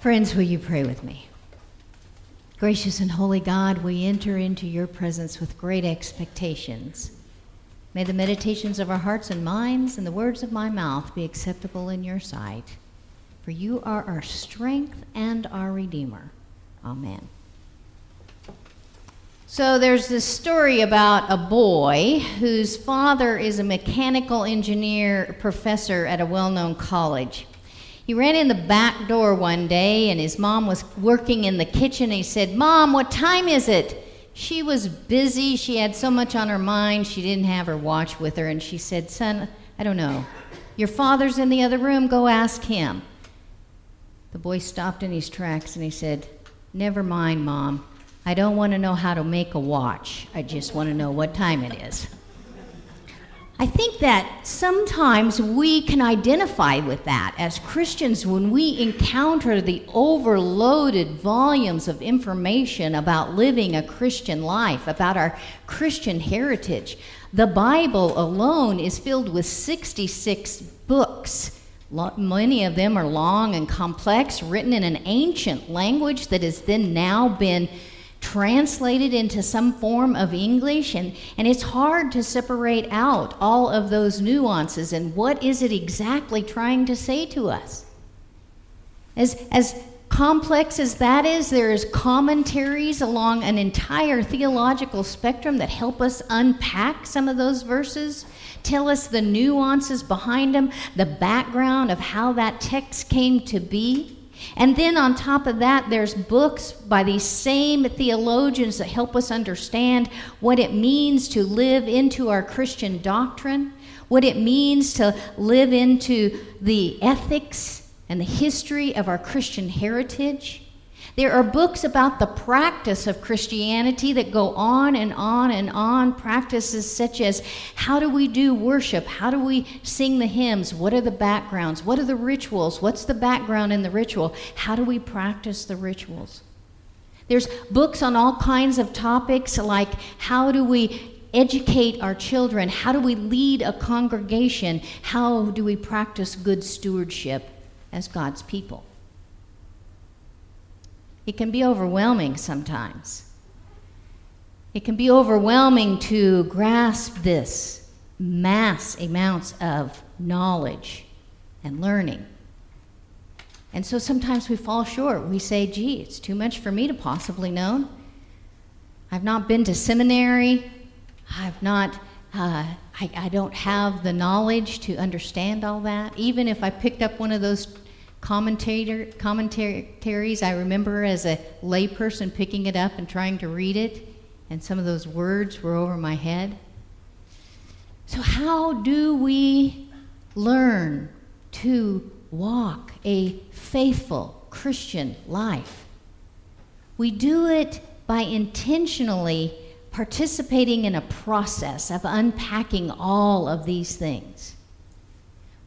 Friends, will you pray with me? Gracious and holy God, we enter into your presence with great expectations. May the meditations of our hearts and minds and the words of my mouth be acceptable in your sight. For you are our strength and our Redeemer. Amen. So there's this story about a boy whose father is a mechanical engineer professor at a well known college. He ran in the back door one day, and his mom was working in the kitchen. He said, Mom, what time is it? She was busy. She had so much on her mind. She didn't have her watch with her. And she said, Son, I don't know. Your father's in the other room. Go ask him. The boy stopped in his tracks and he said, Never mind, Mom. I don't want to know how to make a watch. I just want to know what time it is. I think that sometimes we can identify with that as Christians when we encounter the overloaded volumes of information about living a Christian life, about our Christian heritage. The Bible alone is filled with 66 books. Many of them are long and complex, written in an ancient language that has then now been translated into some form of English, and, and it's hard to separate out all of those nuances and what is it exactly trying to say to us. As, as complex as that is, there is commentaries along an entire theological spectrum that help us unpack some of those verses, tell us the nuances behind them, the background of how that text came to be. And then on top of that, there's books by these same theologians that help us understand what it means to live into our Christian doctrine, what it means to live into the ethics and the history of our Christian heritage. There are books about the practice of Christianity that go on and on and on. Practices such as how do we do worship? How do we sing the hymns? What are the backgrounds? What are the rituals? What's the background in the ritual? How do we practice the rituals? There's books on all kinds of topics like how do we educate our children? How do we lead a congregation? How do we practice good stewardship as God's people? It can be overwhelming sometimes. It can be overwhelming to grasp this mass amounts of knowledge and learning. And so sometimes we fall short. We say, gee, it's too much for me to possibly know. I've not been to seminary. I've not, uh, I, I don't have the knowledge to understand all that. Even if I picked up one of those commentator, commentaries. I remember as a layperson picking it up and trying to read it, and some of those words were over my head. So, how do we learn to walk a faithful Christian life? We do it by intentionally participating in a process of unpacking all of these things.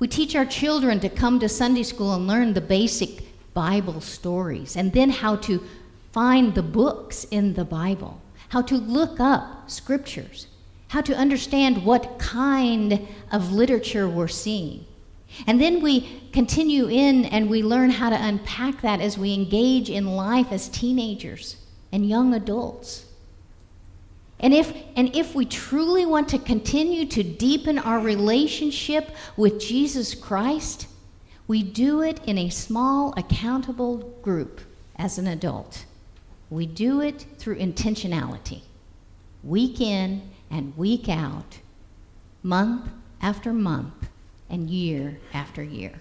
We teach our children to come to Sunday school and learn the basic Bible stories and then how to find the books in the Bible, how to look up scriptures, how to understand what kind of literature we're seeing. And then we continue in and we learn how to unpack that as we engage in life as teenagers and young adults. And if, and if we truly want to continue to deepen our relationship with Jesus Christ, we do it in a small, accountable group as an adult. We do it through intentionality, week in and week out, month after month, and year after year.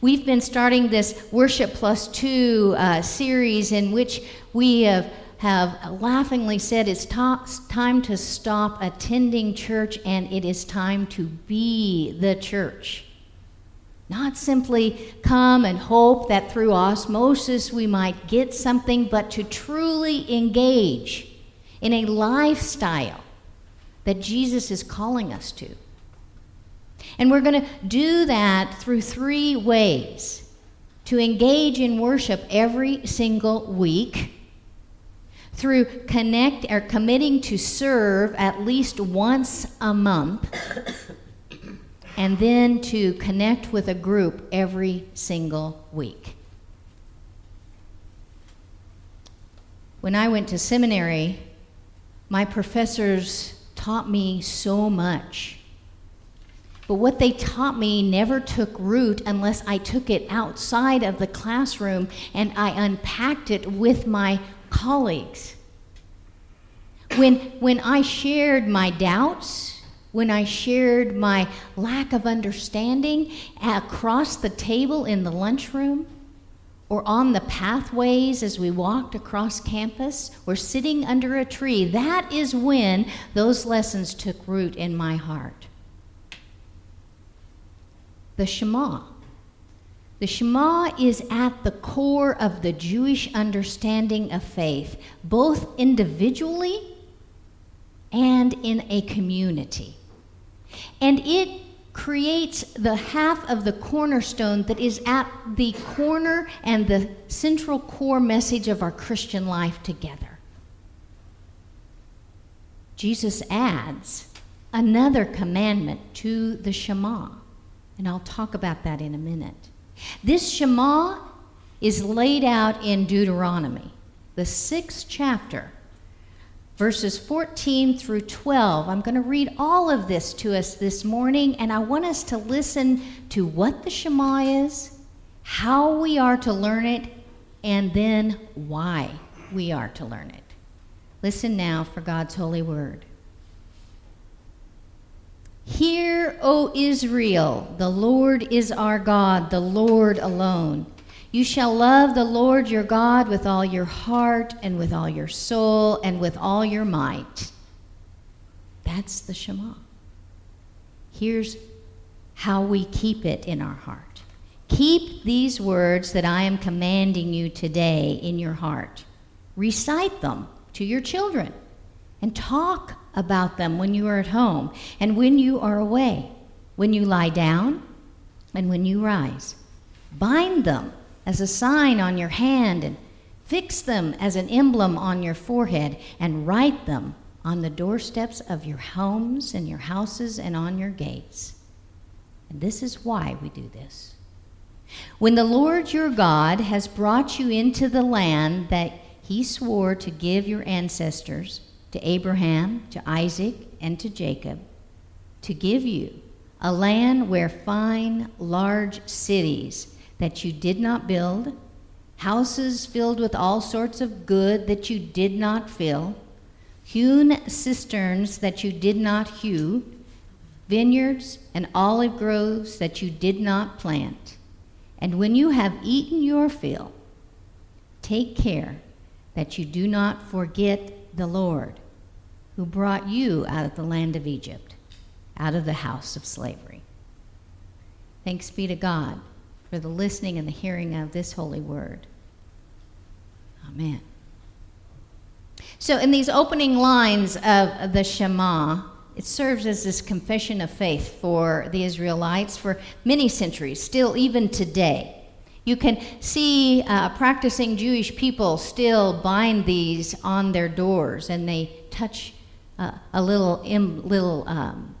We've been starting this Worship Plus Two uh, series in which we have have laughingly said it's time to stop attending church and it is time to be the church. Not simply come and hope that through osmosis we might get something, but to truly engage in a lifestyle that Jesus is calling us to. And we're going to do that through three ways to engage in worship every single week through connect or committing to serve at least once a month and then to connect with a group every single week. When I went to seminary, my professors taught me so much. But what they taught me never took root unless I took it outside of the classroom and I unpacked it with my colleagues. When, when I shared my doubts, when I shared my lack of understanding across the table in the lunchroom, or on the pathways as we walked across campus, or sitting under a tree, that is when those lessons took root in my heart the Shema. The Shema is at the core of the Jewish understanding of faith, both individually and in a community. And it creates the half of the cornerstone that is at the corner and the central core message of our Christian life together. Jesus adds another commandment to the Shema. And I'll talk about that in a minute. This Shema is laid out in Deuteronomy, the sixth chapter, verses 14 through 12. I'm going to read all of this to us this morning, and I want us to listen to what the Shema is, how we are to learn it, and then why we are to learn it. Listen now for God's holy word. Hear, O Israel, the Lord is our God, the Lord alone. You shall love the Lord your God with all your heart and with all your soul and with all your might. That's the Shema. Here's how we keep it in our heart. Keep these words that I am commanding you today in your heart. Recite them to your children and talk about them when you are at home and when you are away, when you lie down and when you rise. Bind them as a sign on your hand and fix them as an emblem on your forehead and write them on the doorsteps of your homes and your houses and on your gates. And this is why we do this. When the Lord your God has brought you into the land that he swore to give your ancestors, to Abraham, to Isaac, and to Jacob, to give you a land where fine, large cities that you did not build, houses filled with all sorts of good that you did not fill, hewn cisterns that you did not hew, vineyards and olive groves that you did not plant. And when you have eaten your fill, take care that you do not forget the Lord who brought you out of the land of Egypt, out of the house of slavery. Thanks be to God for the listening and the hearing of this holy word. Amen. So, in these opening lines of the Shema, it serves as this confession of faith for the Israelites for many centuries, still even today. You can see uh, practicing Jewish people still bind these on their doors and they touch uh, a little, Im, little um,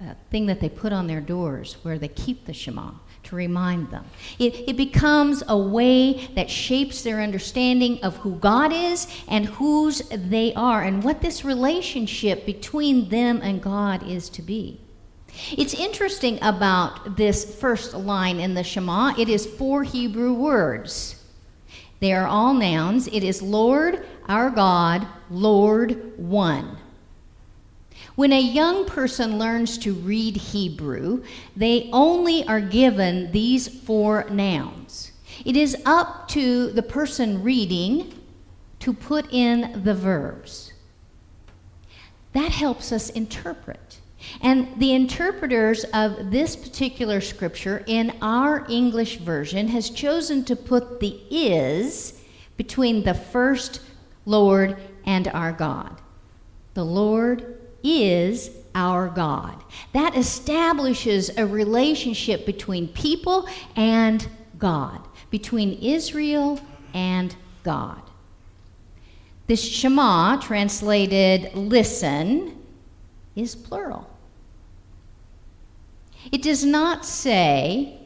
uh, thing that they put on their doors where they keep the Shema to remind them. It, it becomes a way that shapes their understanding of who God is and whose they are and what this relationship between them and God is to be. It's interesting about this first line in the Shema. It is four Hebrew words. They are all nouns. It is Lord, our God, Lord, one. When a young person learns to read Hebrew, they only are given these four nouns. It is up to the person reading to put in the verbs. That helps us interpret. And the interpreters of this particular scripture in our English version has chosen to put the is between the first Lord and our God. The Lord is our God. That establishes a relationship between people and God, between Israel and God. This Shema, translated listen, is plural. It does not say,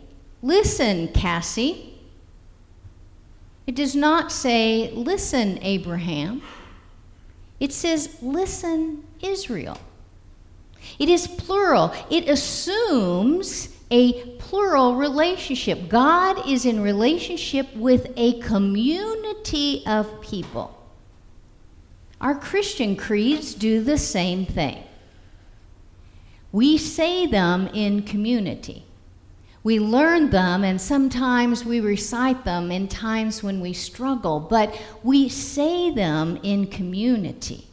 listen, Cassie. It does not say, Listen, Abraham. It says, Listen, Israel. It is plural. It assumes a plural relationship. God is in relationship with a community of people. Our Christian creeds do the same thing. We say them in community. We learn them, and sometimes we recite them in times when we struggle, but we say them in community.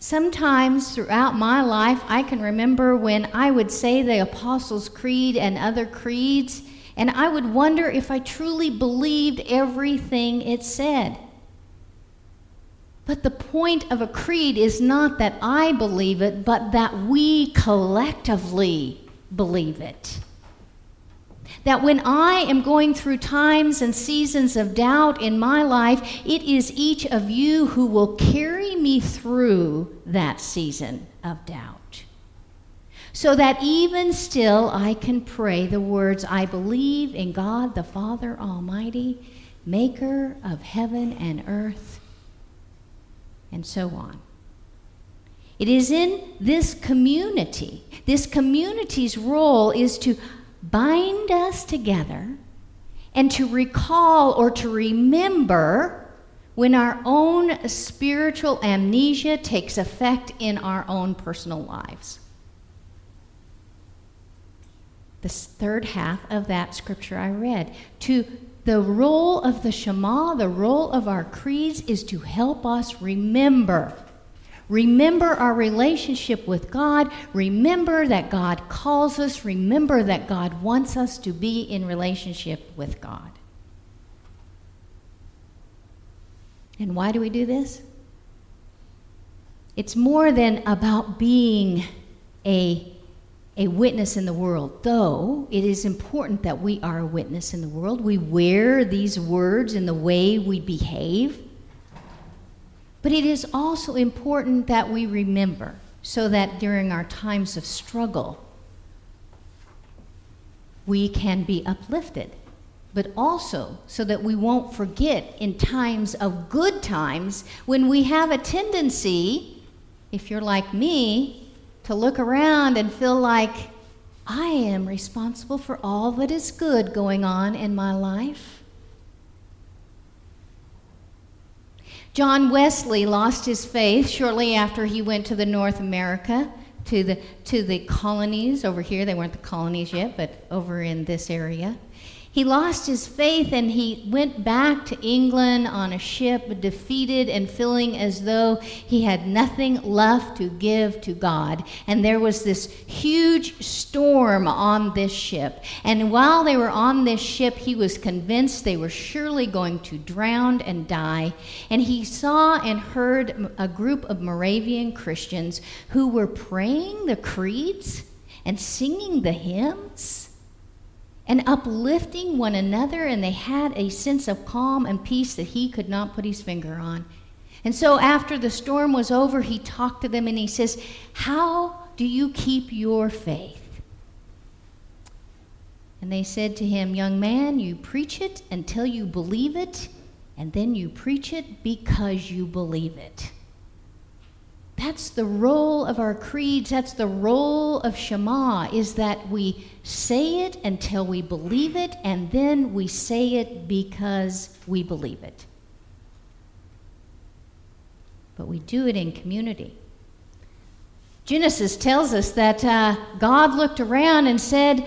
Sometimes throughout my life, I can remember when I would say the Apostles' Creed and other creeds, and I would wonder if I truly believed everything it said. But the point of a creed is not that I believe it, but that we collectively believe it. That when I am going through times and seasons of doubt in my life, it is each of you who will carry me through that season of doubt. So that even still I can pray the words, I believe in God the Father Almighty, maker of heaven and earth, and so on. It is in this community. This community's role is to bind us together and to recall or to remember when our own spiritual amnesia takes effect in our own personal lives. The third half of that scripture I read. To the role of the Shema, the role of our creeds, is to help us remember Remember our relationship with God. Remember that God calls us. Remember that God wants us to be in relationship with God. And why do we do this? It's more than about being a, a witness in the world, though it is important that we are a witness in the world. We wear these words in the way we behave. But it is also important that we remember so that during our times of struggle, we can be uplifted, but also so that we won't forget in times of good times when we have a tendency, if you're like me, to look around and feel like I am responsible for all that is good going on in my life. John Wesley lost his faith shortly after he went to the North America, to the, to the colonies over here. They weren't the colonies yet, but over in this area. He lost his faith and he went back to England on a ship, defeated and feeling as though he had nothing left to give to God. And there was this huge storm on this ship. And while they were on this ship, he was convinced they were surely going to drown and die. And he saw and heard a group of Moravian Christians who were praying the creeds and singing the hymns and uplifting one another, and they had a sense of calm and peace that he could not put his finger on. And so, after the storm was over, he talked to them and he says, How do you keep your faith? And they said to him, Young man, you preach it until you believe it, and then you preach it because you believe it. That's the role of our creeds. That's the role of Shema, is that we say it until we believe it, and then we say it because we believe it. But we do it in community. Genesis tells us that uh, God looked around and said,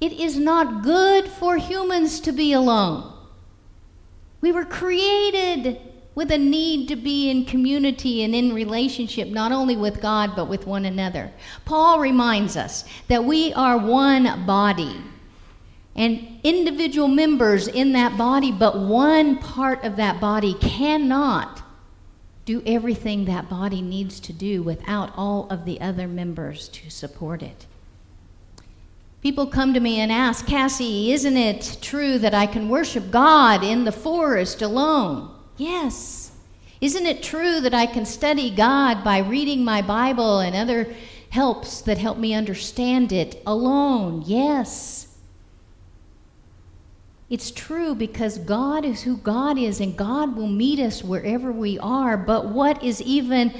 It is not good for humans to be alone. We were created with a need to be in community and in relationship, not only with God, but with one another. Paul reminds us that we are one body and individual members in that body, but one part of that body cannot do everything that body needs to do without all of the other members to support it. People come to me and ask, Cassie, isn't it true that I can worship God in the forest alone? Yes. Isn't it true that I can study God by reading my Bible and other helps that help me understand it alone? Yes. It's true because God is who God is and God will meet us wherever we are. But what is even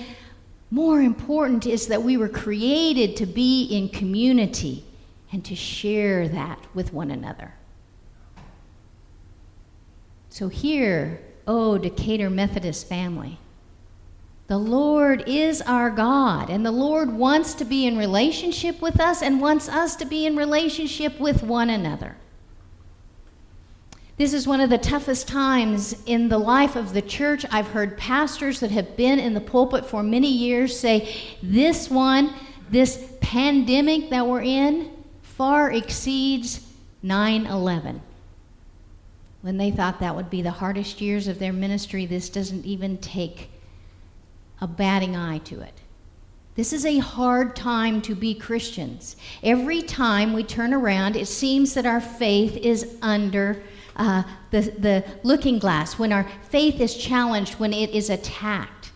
more important is that we were created to be in community and to share that with one another. So, here, oh, Decatur Methodist family, the Lord is our God, and the Lord wants to be in relationship with us and wants us to be in relationship with one another. This is one of the toughest times in the life of the church. I've heard pastors that have been in the pulpit for many years say, This one, this pandemic that we're in, far exceeds 9 11. When they thought that would be the hardest years of their ministry, this doesn't even take a batting eye to it. This is a hard time to be Christians. Every time we turn around, it seems that our faith is under uh, the, the looking glass, when our faith is challenged, when it is attacked.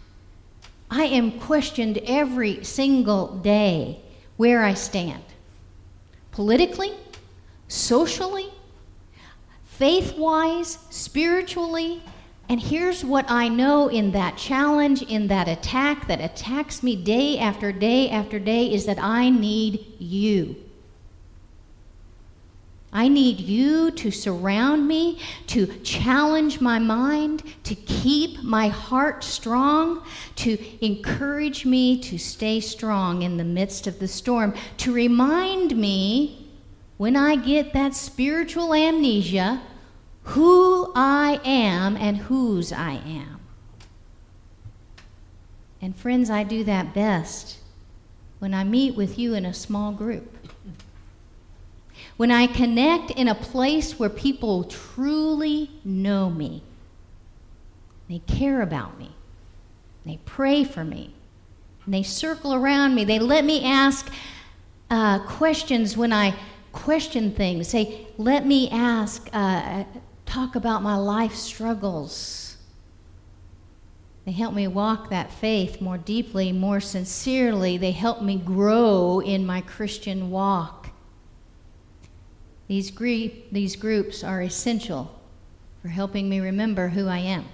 I am questioned every single day where I stand politically, socially, faith wise, spiritually. And here's what I know in that challenge, in that attack that attacks me day after day after day is that I need you. I need you to surround me, to challenge my mind, to keep my heart strong, to encourage me to stay strong in the midst of the storm, to remind me when I get that spiritual amnesia who I am and whose I am. And friends, I do that best when I meet with you in a small group. When I connect in a place where people truly know me, they care about me, they pray for me, they circle around me, they let me ask uh, questions when I question things. Say, let me ask, uh, talk about my life struggles. They help me walk that faith more deeply, more sincerely. They help me grow in my Christian walk. These, these groups are essential for helping me remember who I am.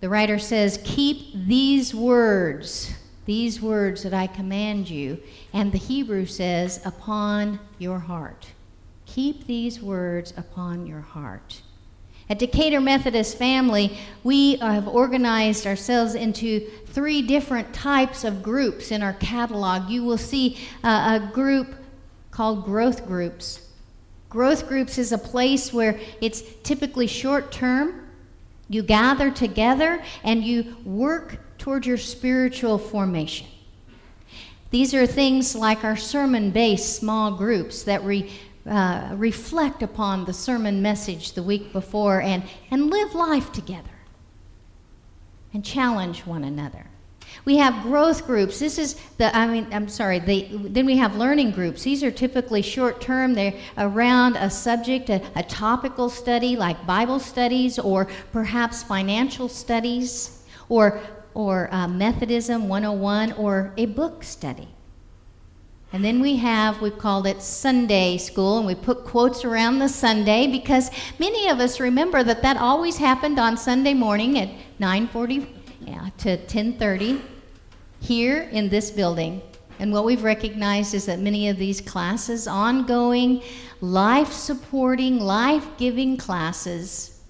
The writer says, Keep these words, these words that I command you. And the Hebrew says, Upon your heart. Keep these words upon your heart. At Decatur Methodist Family, we have organized ourselves into three different types of groups in our catalog. You will see uh, a group called growth groups. Growth groups is a place where it's typically short term. You gather together and you work toward your spiritual formation. These are things like our sermon based small groups that re, uh, reflect upon the sermon message the week before and, and live life together and challenge one another. We have growth groups. This is the, I mean, I'm sorry, the, then we have learning groups. These are typically short term. They're around a subject, a, a topical study like Bible studies or perhaps financial studies or, or uh, Methodism 101 or a book study. And then we have, we've called it Sunday school, and we put quotes around the Sunday because many of us remember that that always happened on Sunday morning at 9:40 yeah, to 10:30 here in this building. And what we've recognized is that many of these classes, ongoing, life-supporting, life-giving classes,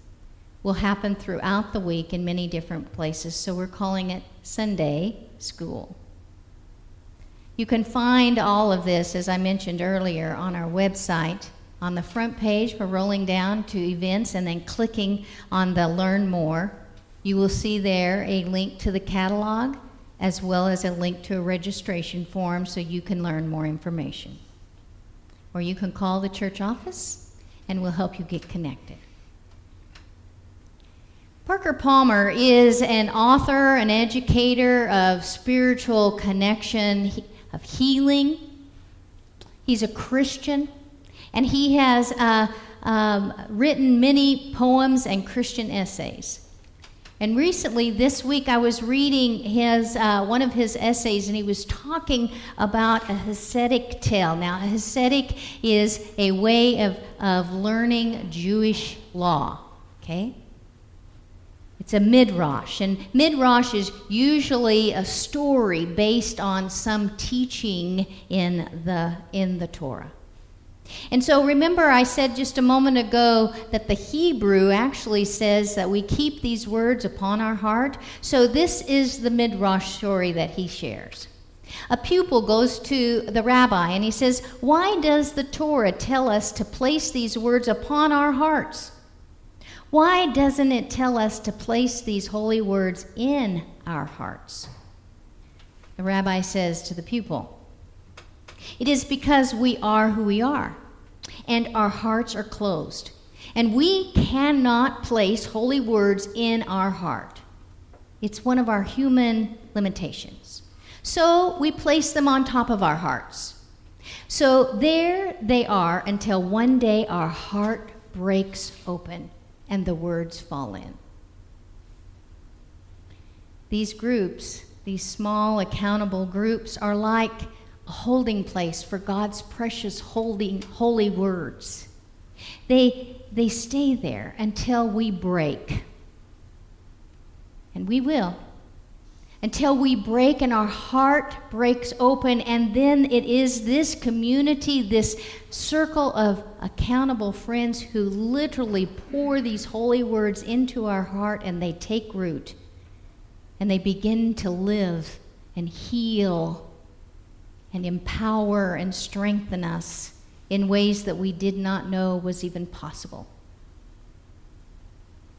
will happen throughout the week in many different places. So we're calling it Sunday school. You can find all of this, as I mentioned earlier, on our website. On the front page, we're rolling down to events and then clicking on the Learn More. You will see there a link to the catalog as well as a link to a registration form so you can learn more information. Or you can call the church office and we'll help you get connected. Parker Palmer is an author, an educator of spiritual connection of healing. He's a Christian, and he has uh, um, written many poems and Christian essays. And recently, this week, I was reading his uh, one of his essays, and he was talking about a Hasidic tale. Now, a Hasidic is a way of, of learning Jewish law. Okay, it's a midrash, and midrash is usually a story based on some teaching in the in the Torah. And so remember, I said just a moment ago that the Hebrew actually says that we keep these words upon our heart. So this is the Midrash story that he shares. A pupil goes to the rabbi and he says, Why does the Torah tell us to place these words upon our hearts? Why doesn't it tell us to place these holy words in our hearts? The rabbi says to the pupil, It is because we are who we are and our hearts are closed. And we cannot place holy words in our heart. It's one of our human limitations. So we place them on top of our hearts. So there they are until one day our heart breaks open and the words fall in. These groups, these small accountable groups, are like holding place for God's precious holy, holy words. They, they stay there until we break. And we will. Until we break and our heart breaks open, and then it is this community, this circle of accountable friends who literally pour these holy words into our heart and they take root and they begin to live and heal and empower and strengthen us in ways that we did not know was even possible.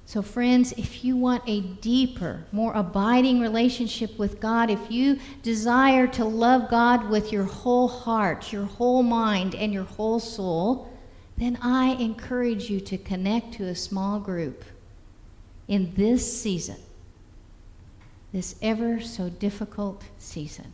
So, friends, if you want a deeper, more abiding relationship with God, if you desire to love God with your whole heart, your whole mind, and your whole soul, then I encourage you to connect to a small group in this season, this ever so difficult season.